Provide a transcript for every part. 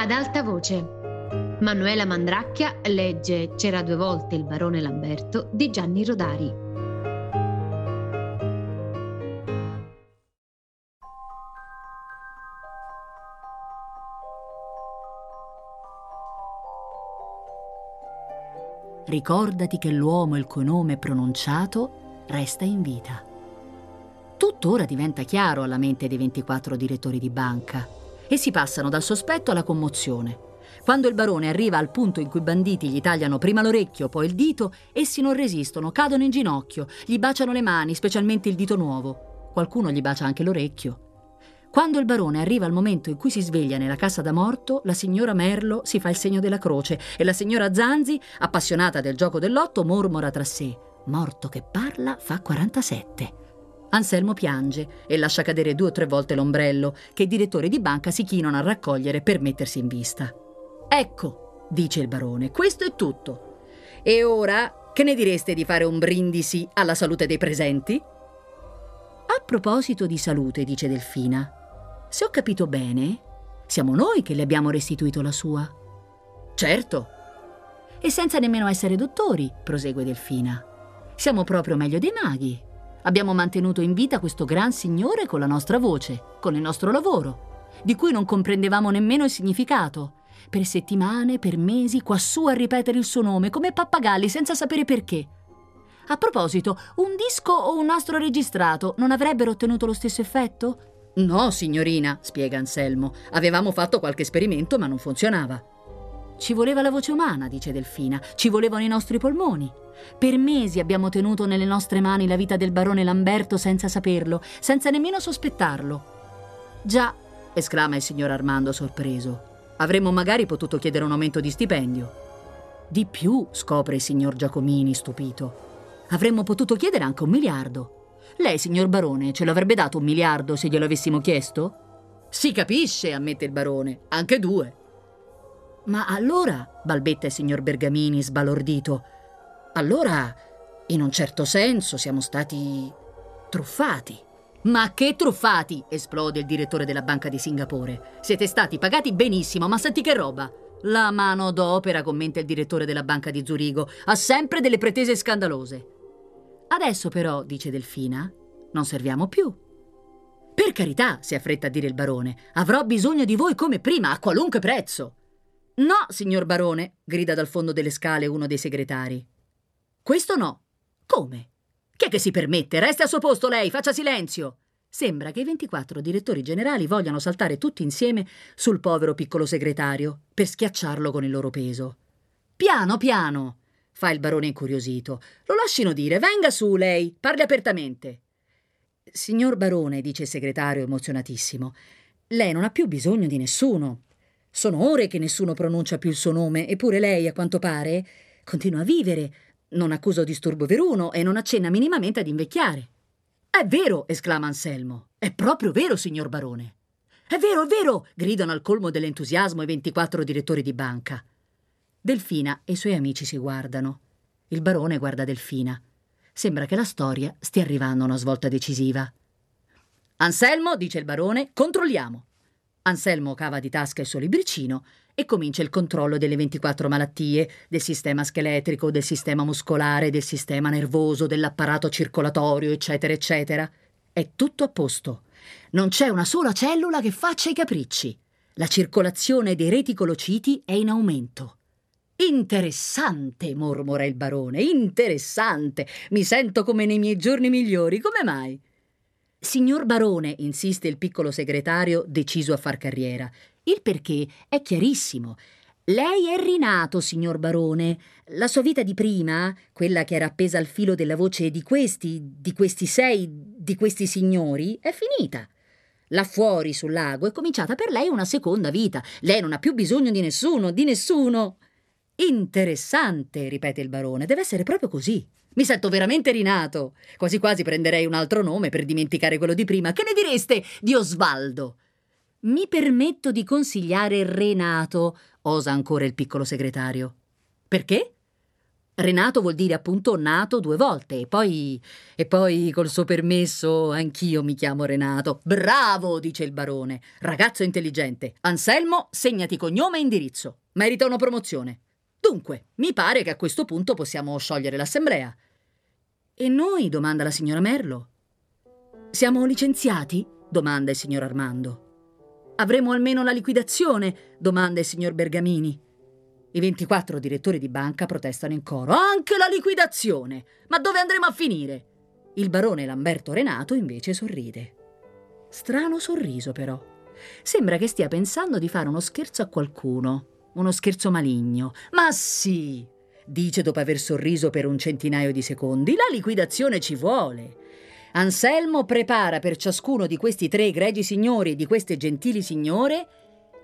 Ad alta voce. Manuela Mandracchia legge C'era due volte il barone Lamberto di Gianni Rodari. Ricordati che l'uomo il cui nome è pronunciato resta in vita. Tuttora diventa chiaro alla mente dei 24 direttori di banca e si passano dal sospetto alla commozione. Quando il barone arriva al punto in cui i banditi gli tagliano prima l'orecchio, poi il dito, essi non resistono, cadono in ginocchio, gli baciano le mani, specialmente il dito nuovo. Qualcuno gli bacia anche l'orecchio. Quando il barone arriva al momento in cui si sveglia nella cassa da morto, la signora Merlo si fa il segno della croce e la signora Zanzi, appassionata del gioco dell'otto, mormora tra sé: Morto che parla fa 47. Anselmo piange e lascia cadere due o tre volte l'ombrello che i direttori di banca si chinano a raccogliere per mettersi in vista. Ecco, dice il barone, questo è tutto. E ora che ne direste di fare un brindisi alla salute dei presenti? A proposito di salute, dice Delfina, se ho capito bene, siamo noi che le abbiamo restituito la sua. Certo. E senza nemmeno essere dottori, prosegue Delfina. Siamo proprio meglio dei maghi. Abbiamo mantenuto in vita questo gran signore con la nostra voce, con il nostro lavoro, di cui non comprendevamo nemmeno il significato. Per settimane, per mesi, quassù a ripetere il suo nome come pappagalli senza sapere perché. A proposito, un disco o un nastro registrato non avrebbero ottenuto lo stesso effetto? No, signorina, spiega Anselmo. Avevamo fatto qualche esperimento, ma non funzionava. Ci voleva la voce umana, dice Delfina, ci volevano i nostri polmoni. Per mesi abbiamo tenuto nelle nostre mani la vita del barone Lamberto senza saperlo, senza nemmeno sospettarlo. Già, esclama il signor Armando sorpreso. Avremmo magari potuto chiedere un aumento di stipendio. Di più, scopre il signor Giacomini, stupito. Avremmo potuto chiedere anche un miliardo. Lei, signor barone, ce l'avrebbe dato un miliardo se glielo avessimo chiesto? Si capisce, ammette il barone, anche due. Ma allora, balbetta il signor Bergamini, sbalordito, allora, in un certo senso, siamo stati truffati. Ma che truffati! esplode il direttore della Banca di Singapore. Siete stati pagati benissimo, ma senti che roba! La mano d'opera, commenta il direttore della Banca di Zurigo, ha sempre delle pretese scandalose. Adesso però, dice Delfina, non serviamo più. Per carità, si affretta a dire il barone, avrò bisogno di voi come prima, a qualunque prezzo. No, signor barone, grida dal fondo delle scale uno dei segretari. Questo no. Come? Chi è che si permette? Resti al suo posto lei, faccia silenzio. Sembra che i 24 direttori generali vogliano saltare tutti insieme sul povero piccolo segretario per schiacciarlo con il loro peso. Piano, piano, fa il barone incuriosito. Lo lascino dire, venga su lei, parli apertamente. Signor barone, dice il segretario emozionatissimo, lei non ha più bisogno di nessuno. Sono ore che nessuno pronuncia più il suo nome, eppure lei, a quanto pare, continua a vivere, non accusa disturbo veruno e non accenna minimamente ad invecchiare. È vero, esclama Anselmo. È proprio vero, signor barone. È vero, è vero, gridano al colmo dell'entusiasmo i 24 direttori di banca. Delfina e i suoi amici si guardano. Il barone guarda Delfina. Sembra che la storia stia arrivando a una svolta decisiva. Anselmo, dice il barone, controlliamo. Anselmo cava di tasca il suo libricino e comincia il controllo delle 24 malattie, del sistema scheletrico, del sistema muscolare, del sistema nervoso, dell'apparato circolatorio, eccetera, eccetera. È tutto a posto. Non c'è una sola cellula che faccia i capricci. La circolazione dei reticolociti è in aumento. Interessante, mormora il barone, interessante. Mi sento come nei miei giorni migliori. Come mai? Signor barone, insiste il piccolo segretario, deciso a far carriera, il perché è chiarissimo. Lei è rinato, signor barone. La sua vita di prima, quella che era appesa al filo della voce di questi, di questi sei, di questi signori, è finita. Là fuori sul lago è cominciata per lei una seconda vita. Lei non ha più bisogno di nessuno, di nessuno. Interessante, ripete il barone, deve essere proprio così. Mi sento veramente rinato. Quasi quasi prenderei un altro nome per dimenticare quello di prima. Che ne direste di Osvaldo? Mi permetto di consigliare Renato, osa ancora il piccolo segretario. Perché? Renato vuol dire appunto nato due volte e poi. e poi col suo permesso anch'io mi chiamo Renato. Bravo, dice il barone. Ragazzo intelligente. Anselmo, segnati cognome e indirizzo. Merita una promozione. Dunque, mi pare che a questo punto possiamo sciogliere l'assemblea. E noi? domanda la signora Merlo. Siamo licenziati? domanda il signor Armando. Avremo almeno la liquidazione? domanda il signor Bergamini. I 24 direttori di banca protestano in coro. Anche la liquidazione! Ma dove andremo a finire? Il barone Lamberto Renato invece sorride. Strano sorriso, però. Sembra che stia pensando di fare uno scherzo a qualcuno. Uno scherzo maligno. Ma sì! Dice dopo aver sorriso per un centinaio di secondi. La liquidazione ci vuole. Anselmo prepara per ciascuno di questi tre egregi signori e di queste gentili signore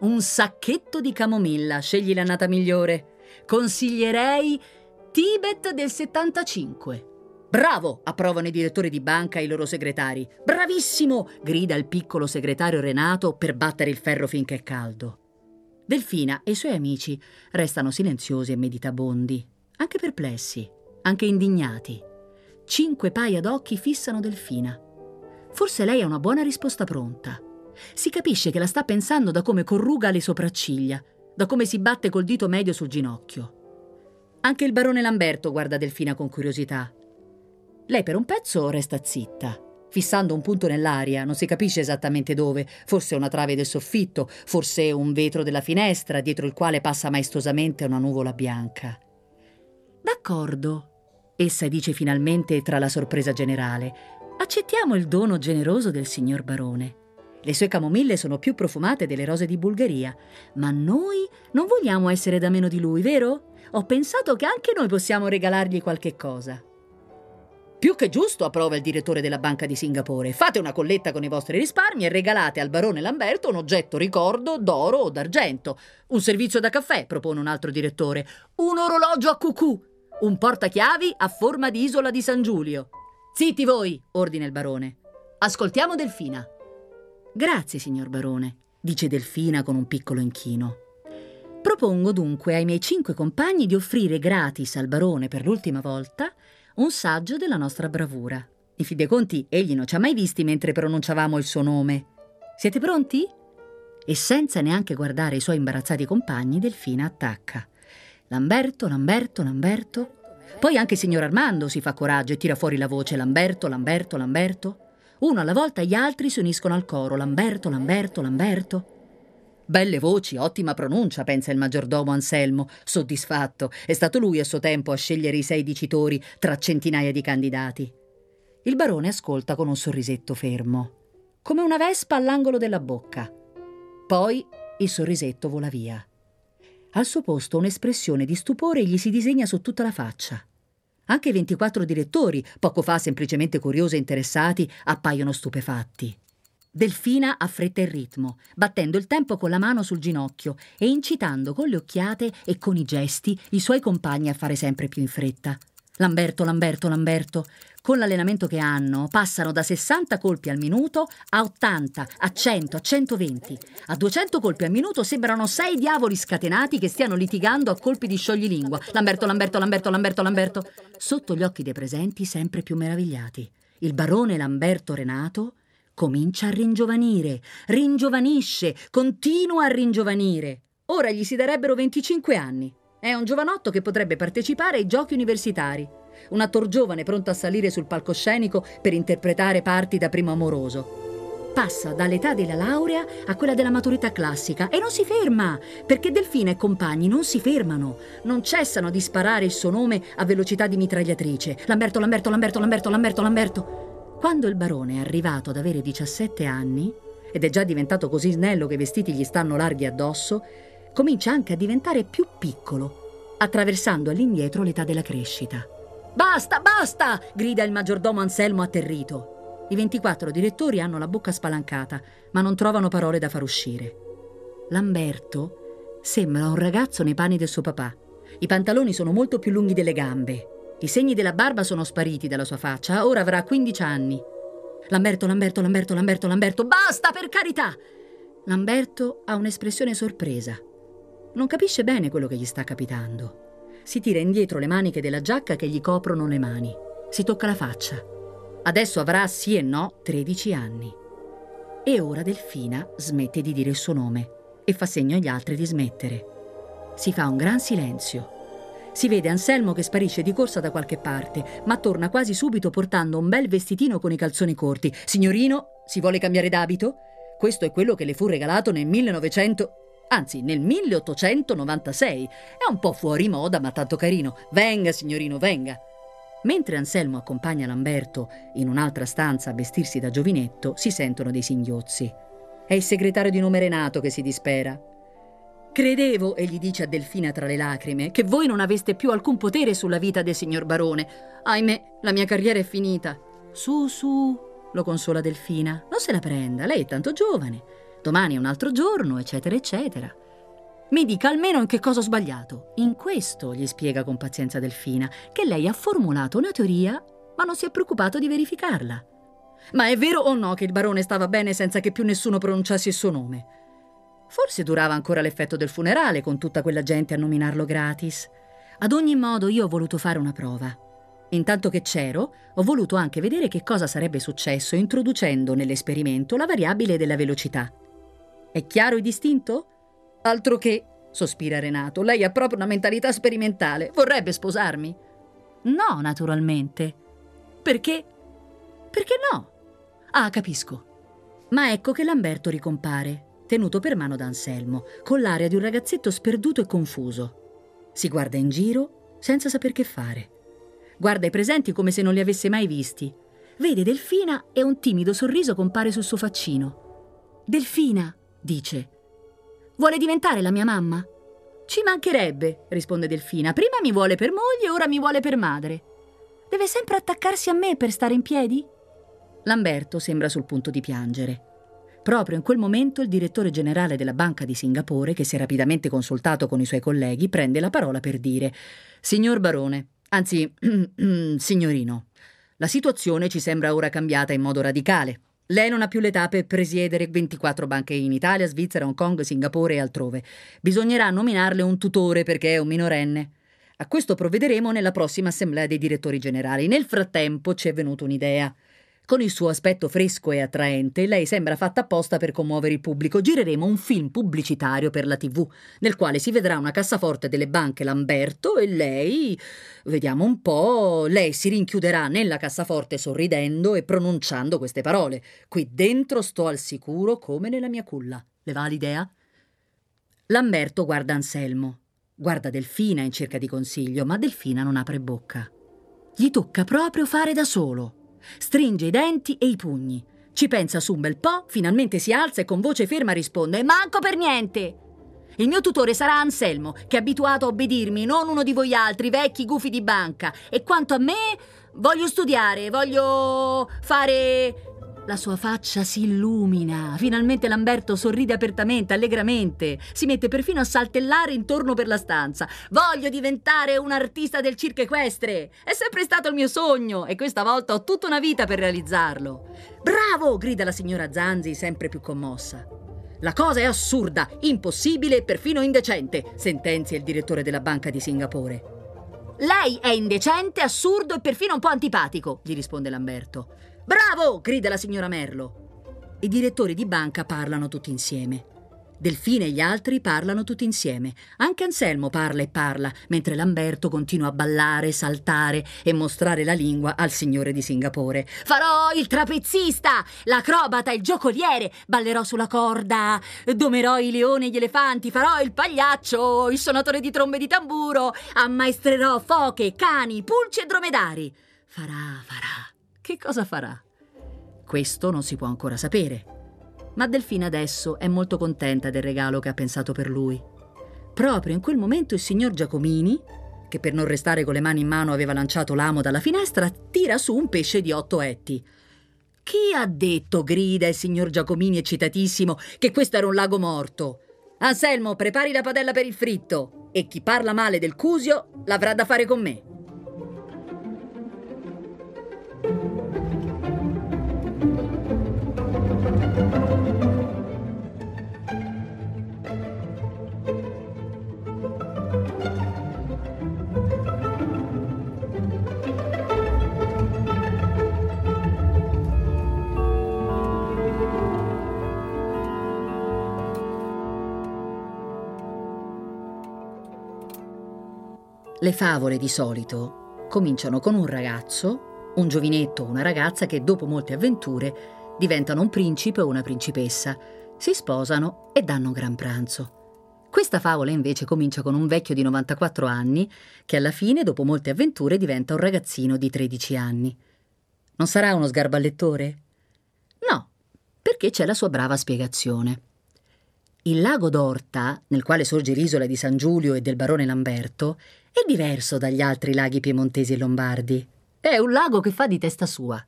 un sacchetto di camomilla, scegli l'annata migliore. Consiglierei Tibet del 75. Bravo! approvano i direttori di banca e i loro segretari. Bravissimo! grida il piccolo segretario Renato per battere il ferro finché è caldo. Delfina e i suoi amici restano silenziosi e meditabondi, anche perplessi, anche indignati. Cinque paia d'occhi fissano Delfina. Forse lei ha una buona risposta pronta. Si capisce che la sta pensando da come corruga le sopracciglia, da come si batte col dito medio sul ginocchio. Anche il barone Lamberto guarda Delfina con curiosità. Lei per un pezzo resta zitta, fissando un punto nell'aria, non si capisce esattamente dove, forse una trave del soffitto, forse un vetro della finestra dietro il quale passa maestosamente una nuvola bianca. D'accordo, essa dice finalmente tra la sorpresa generale. Accettiamo il dono generoso del signor barone. Le sue camomille sono più profumate delle rose di Bulgaria, ma noi non vogliamo essere da meno di lui, vero? Ho pensato che anche noi possiamo regalargli qualche cosa. Più che giusto, approva il direttore della Banca di Singapore. Fate una colletta con i vostri risparmi e regalate al barone Lamberto un oggetto ricordo d'oro o d'argento. Un servizio da caffè, propone un altro direttore. Un orologio a cucù. Un portachiavi a forma di isola di San Giulio. Zitti voi, ordina il barone. Ascoltiamo Delfina. Grazie, signor barone, dice Delfina con un piccolo inchino. Propongo dunque ai miei cinque compagni di offrire gratis al barone per l'ultima volta un saggio della nostra bravura. In fin dei conti, egli non ci ha mai visti mentre pronunciavamo il suo nome. Siete pronti? E senza neanche guardare i suoi imbarazzati compagni, Delfina attacca. Lamberto, Lamberto, Lamberto. Poi anche il signor Armando si fa coraggio e tira fuori la voce Lamberto, Lamberto, Lamberto. Uno alla volta gli altri si uniscono al coro Lamberto, Lamberto, Lamberto. Belle voci, ottima pronuncia, pensa il maggiordomo Anselmo, soddisfatto. È stato lui a suo tempo a scegliere i sei dicitori tra centinaia di candidati. Il barone ascolta con un sorrisetto fermo, come una vespa all'angolo della bocca. Poi il sorrisetto vola via. Al suo posto un'espressione di stupore gli si disegna su tutta la faccia. Anche i 24 direttori, poco fa semplicemente curiosi e interessati, appaiono stupefatti. Delfina affretta il ritmo, battendo il tempo con la mano sul ginocchio e incitando con le occhiate e con i gesti i suoi compagni a fare sempre più in fretta. Lamberto, Lamberto, Lamberto, con l'allenamento che hanno, passano da 60 colpi al minuto a 80, a 100, a 120. A 200 colpi al minuto sembrano sei diavoli scatenati che stiano litigando a colpi di scioglilingua. Lamberto, Lamberto, Lamberto, Lamberto, Lamberto. Sotto gli occhi dei presenti, sempre più meravigliati. Il barone Lamberto Renato comincia a ringiovanire, ringiovanisce, continua a ringiovanire. Ora gli si darebbero 25 anni. È un giovanotto che potrebbe partecipare ai giochi universitari. Un attor giovane pronto a salire sul palcoscenico per interpretare parti da primo amoroso. Passa dall'età della laurea a quella della maturità classica e non si ferma, perché Delfina e compagni non si fermano, non cessano di sparare il suo nome a velocità di mitragliatrice. Lamberto, Lamberto, Lamberto, Lamberto, Lamberto, Lamberto. Quando il barone è arrivato ad avere 17 anni, ed è già diventato così snello che i vestiti gli stanno larghi addosso, comincia anche a diventare più piccolo, attraversando all'indietro l'età della crescita. Basta, basta! grida il maggiordomo Anselmo atterrito. I 24 direttori hanno la bocca spalancata, ma non trovano parole da far uscire. Lamberto sembra un ragazzo nei panni del suo papà. I pantaloni sono molto più lunghi delle gambe. I segni della barba sono spariti dalla sua faccia. Ora avrà 15 anni. Lamberto, Lamberto, Lamberto, Lamberto, Lamberto, basta per carità! Lamberto ha un'espressione sorpresa. Non capisce bene quello che gli sta capitando. Si tira indietro le maniche della giacca che gli coprono le mani. Si tocca la faccia. Adesso avrà sì e no 13 anni. E ora Delfina smette di dire il suo nome e fa segno agli altri di smettere. Si fa un gran silenzio. Si vede Anselmo che sparisce di corsa da qualche parte, ma torna quasi subito portando un bel vestitino con i calzoni corti. Signorino, si vuole cambiare d'abito? Questo è quello che le fu regalato nel 1900, anzi nel 1896. È un po' fuori moda, ma tanto carino. Venga, signorino, venga. Mentre Anselmo accompagna Lamberto in un'altra stanza a vestirsi da giovinetto, si sentono dei singhiozzi. È il segretario di nome Renato che si dispera. Credevo, egli dice a Delfina tra le lacrime, che voi non aveste più alcun potere sulla vita del signor barone. Ahimè, la mia carriera è finita. Su, su, lo consola Delfina. Non se la prenda, lei è tanto giovane. Domani è un altro giorno, eccetera, eccetera. Mi dica almeno in che cosa ho sbagliato. In questo, gli spiega con pazienza Delfina, che lei ha formulato una teoria, ma non si è preoccupato di verificarla. Ma è vero o no che il barone stava bene senza che più nessuno pronunciasse il suo nome? Forse durava ancora l'effetto del funerale con tutta quella gente a nominarlo gratis. Ad ogni modo io ho voluto fare una prova. Intanto che c'ero, ho voluto anche vedere che cosa sarebbe successo introducendo nell'esperimento la variabile della velocità. È chiaro e distinto? Altro che, sospira Renato, lei ha proprio una mentalità sperimentale. Vorrebbe sposarmi? No, naturalmente. Perché? Perché no? Ah, capisco. Ma ecco che Lamberto ricompare tenuto per mano da Anselmo, con l'aria di un ragazzetto sperduto e confuso. Si guarda in giro senza saper che fare. Guarda i presenti come se non li avesse mai visti. Vede Delfina e un timido sorriso compare sul suo faccino. Delfina, dice. Vuole diventare la mia mamma? Ci mancherebbe, risponde Delfina. Prima mi vuole per moglie, ora mi vuole per madre. Deve sempre attaccarsi a me per stare in piedi? Lamberto sembra sul punto di piangere. Proprio in quel momento il direttore generale della Banca di Singapore, che si è rapidamente consultato con i suoi colleghi, prende la parola per dire Signor Barone, anzi, signorino, la situazione ci sembra ora cambiata in modo radicale. Lei non ha più l'età per presiedere 24 banche in Italia, Svizzera, Hong Kong, Singapore e altrove. Bisognerà nominarle un tutore perché è un minorenne. A questo provvederemo nella prossima assemblea dei direttori generali. Nel frattempo ci è venuta un'idea. Con il suo aspetto fresco e attraente, lei sembra fatta apposta per commuovere il pubblico. Gireremo un film pubblicitario per la TV, nel quale si vedrà una cassaforte delle banche Lamberto e lei. Vediamo un po'. Lei si rinchiuderà nella cassaforte sorridendo e pronunciando queste parole. Qui dentro sto al sicuro come nella mia culla. Le va l'idea? Lamberto guarda Anselmo. Guarda Delfina in cerca di consiglio, ma Delfina non apre bocca. Gli tocca proprio fare da solo. Stringe i denti e i pugni. Ci pensa su un bel po', finalmente si alza e con voce ferma risponde: Manco per niente! Il mio tutore sarà Anselmo, che è abituato a obbedirmi, non uno di voi altri, vecchi gufi di banca. E quanto a me, voglio studiare, voglio fare la sua faccia si illumina. Finalmente Lamberto sorride apertamente, allegramente. Si mette perfino a saltellare intorno per la stanza. Voglio diventare un artista del circo equestre. È sempre stato il mio sogno e questa volta ho tutta una vita per realizzarlo. Bravo! grida la signora Zanzi, sempre più commossa. La cosa è assurda, impossibile e perfino indecente, sentenzia il direttore della banca di Singapore. Lei è indecente, assurdo e perfino un po' antipatico, gli risponde Lamberto. Bravo! grida la signora Merlo. I direttori di banca parlano tutti insieme. Delfine e gli altri parlano tutti insieme. Anche Anselmo parla e parla, mentre Lamberto continua a ballare, saltare e mostrare la lingua al signore di Singapore. Farò il trapezzista, l'acrobata, il giocoliere, ballerò sulla corda, domerò i leoni e gli elefanti, farò il pagliaccio, il suonatore di trombe di tamburo, ammaestrerò foche, cani, pulci e dromedari. Farà, farà. Che cosa farà? Questo non si può ancora sapere. Ma Delfina adesso è molto contenta del regalo che ha pensato per lui. Proprio in quel momento il signor Giacomini, che per non restare con le mani in mano aveva lanciato l'amo dalla finestra, tira su un pesce di otto etti. Chi ha detto, grida il signor Giacomini eccitatissimo, che questo era un lago morto? Anselmo, prepari la padella per il fritto. E chi parla male del Cusio l'avrà da fare con me. Le favole di solito cominciano con un ragazzo, un giovinetto o una ragazza che dopo molte avventure diventano un principe o una principessa, si sposano e danno un gran pranzo. Questa favola invece comincia con un vecchio di 94 anni che alla fine, dopo molte avventure, diventa un ragazzino di 13 anni. Non sarà uno sgarballettore? No, perché c'è la sua brava spiegazione. Il lago d'Orta, nel quale sorge l'isola di San Giulio e del barone Lamberto, è diverso dagli altri laghi piemontesi e lombardi. È un lago che fa di testa sua.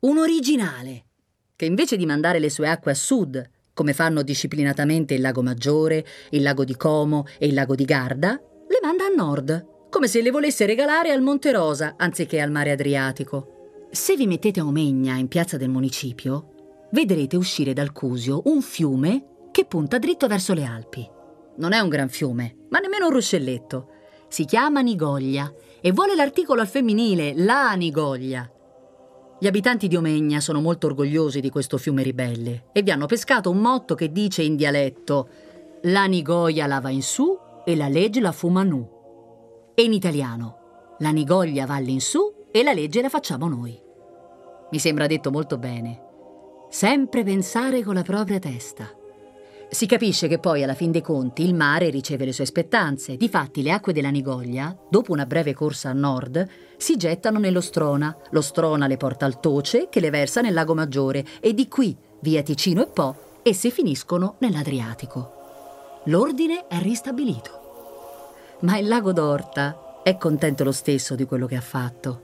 Un originale, che invece di mandare le sue acque a sud, come fanno disciplinatamente il lago Maggiore, il lago di Como e il lago di Garda, le manda a nord, come se le volesse regalare al Monte Rosa anziché al mare Adriatico. Se vi mettete a Omegna, in piazza del municipio, vedrete uscire dal Cusio un fiume che punta dritto verso le Alpi. Non è un gran fiume, ma nemmeno un ruscelletto. Si chiama Nigoglia e vuole l'articolo al femminile, la Nigoglia. Gli abitanti di Omegna sono molto orgogliosi di questo fiume ribelle e vi hanno pescato un motto che dice in dialetto La Nigoia la va in su e la legge la fuma nu. E in italiano La Nigoglia va all'insù e la legge la facciamo noi. Mi sembra detto molto bene. Sempre pensare con la propria testa. Si capisce che poi, alla fin dei conti, il mare riceve le sue spettanze. Difatti, le acque della Nigoglia, dopo una breve corsa a nord, si gettano nello Strona. Lo Strona le porta al Toce, che le versa nel Lago Maggiore, e di qui, via Ticino e Po, esse finiscono nell'Adriatico. L'ordine è ristabilito. Ma il lago d'Orta è contento lo stesso di quello che ha fatto.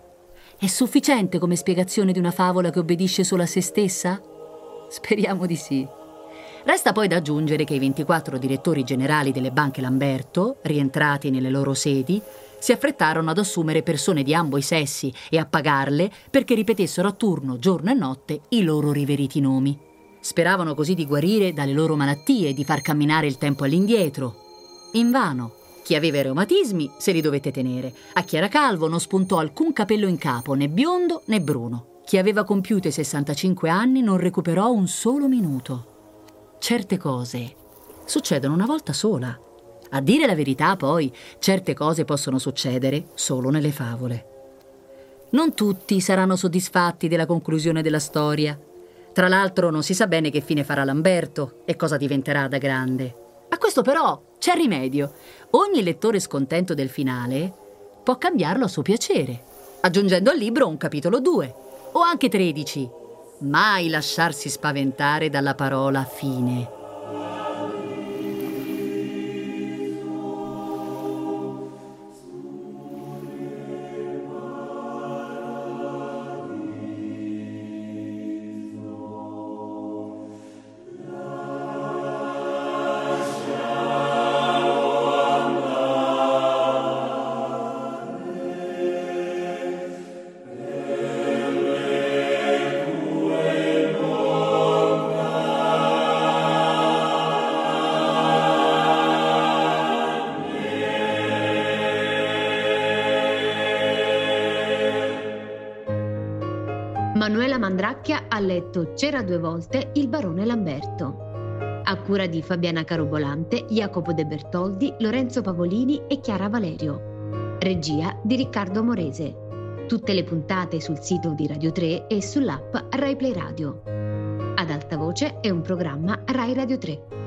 È sufficiente come spiegazione di una favola che obbedisce solo a se stessa? Speriamo di sì. Resta poi da aggiungere che i 24 direttori generali delle banche Lamberto, rientrati nelle loro sedi, si affrettarono ad assumere persone di ambo i sessi e a pagarle perché ripetessero a turno, giorno e notte, i loro riveriti nomi. Speravano così di guarire dalle loro malattie e di far camminare il tempo all'indietro. Invano. Chi aveva i reumatismi se li dovette tenere. A chi era calvo non spuntò alcun capello in capo, né biondo né bruno. Chi aveva compiuto i 65 anni non recuperò un solo minuto certe cose succedono una volta sola. A dire la verità, poi, certe cose possono succedere solo nelle favole. Non tutti saranno soddisfatti della conclusione della storia. Tra l'altro non si sa bene che fine farà Lamberto e cosa diventerà da grande. A questo però c'è rimedio. Ogni lettore scontento del finale può cambiarlo a suo piacere, aggiungendo al libro un capitolo 2 o anche 13 mai lasciarsi spaventare dalla parola fine. Manuela Mandracchia ha letto C'era due volte il barone Lamberto. A cura di Fabiana Carobolante, Jacopo De Bertoldi, Lorenzo Pavolini e Chiara Valerio. Regia di Riccardo Morese. Tutte le puntate sul sito di Radio 3 e sull'app Rai Play Radio. Ad alta voce è un programma Rai Radio 3.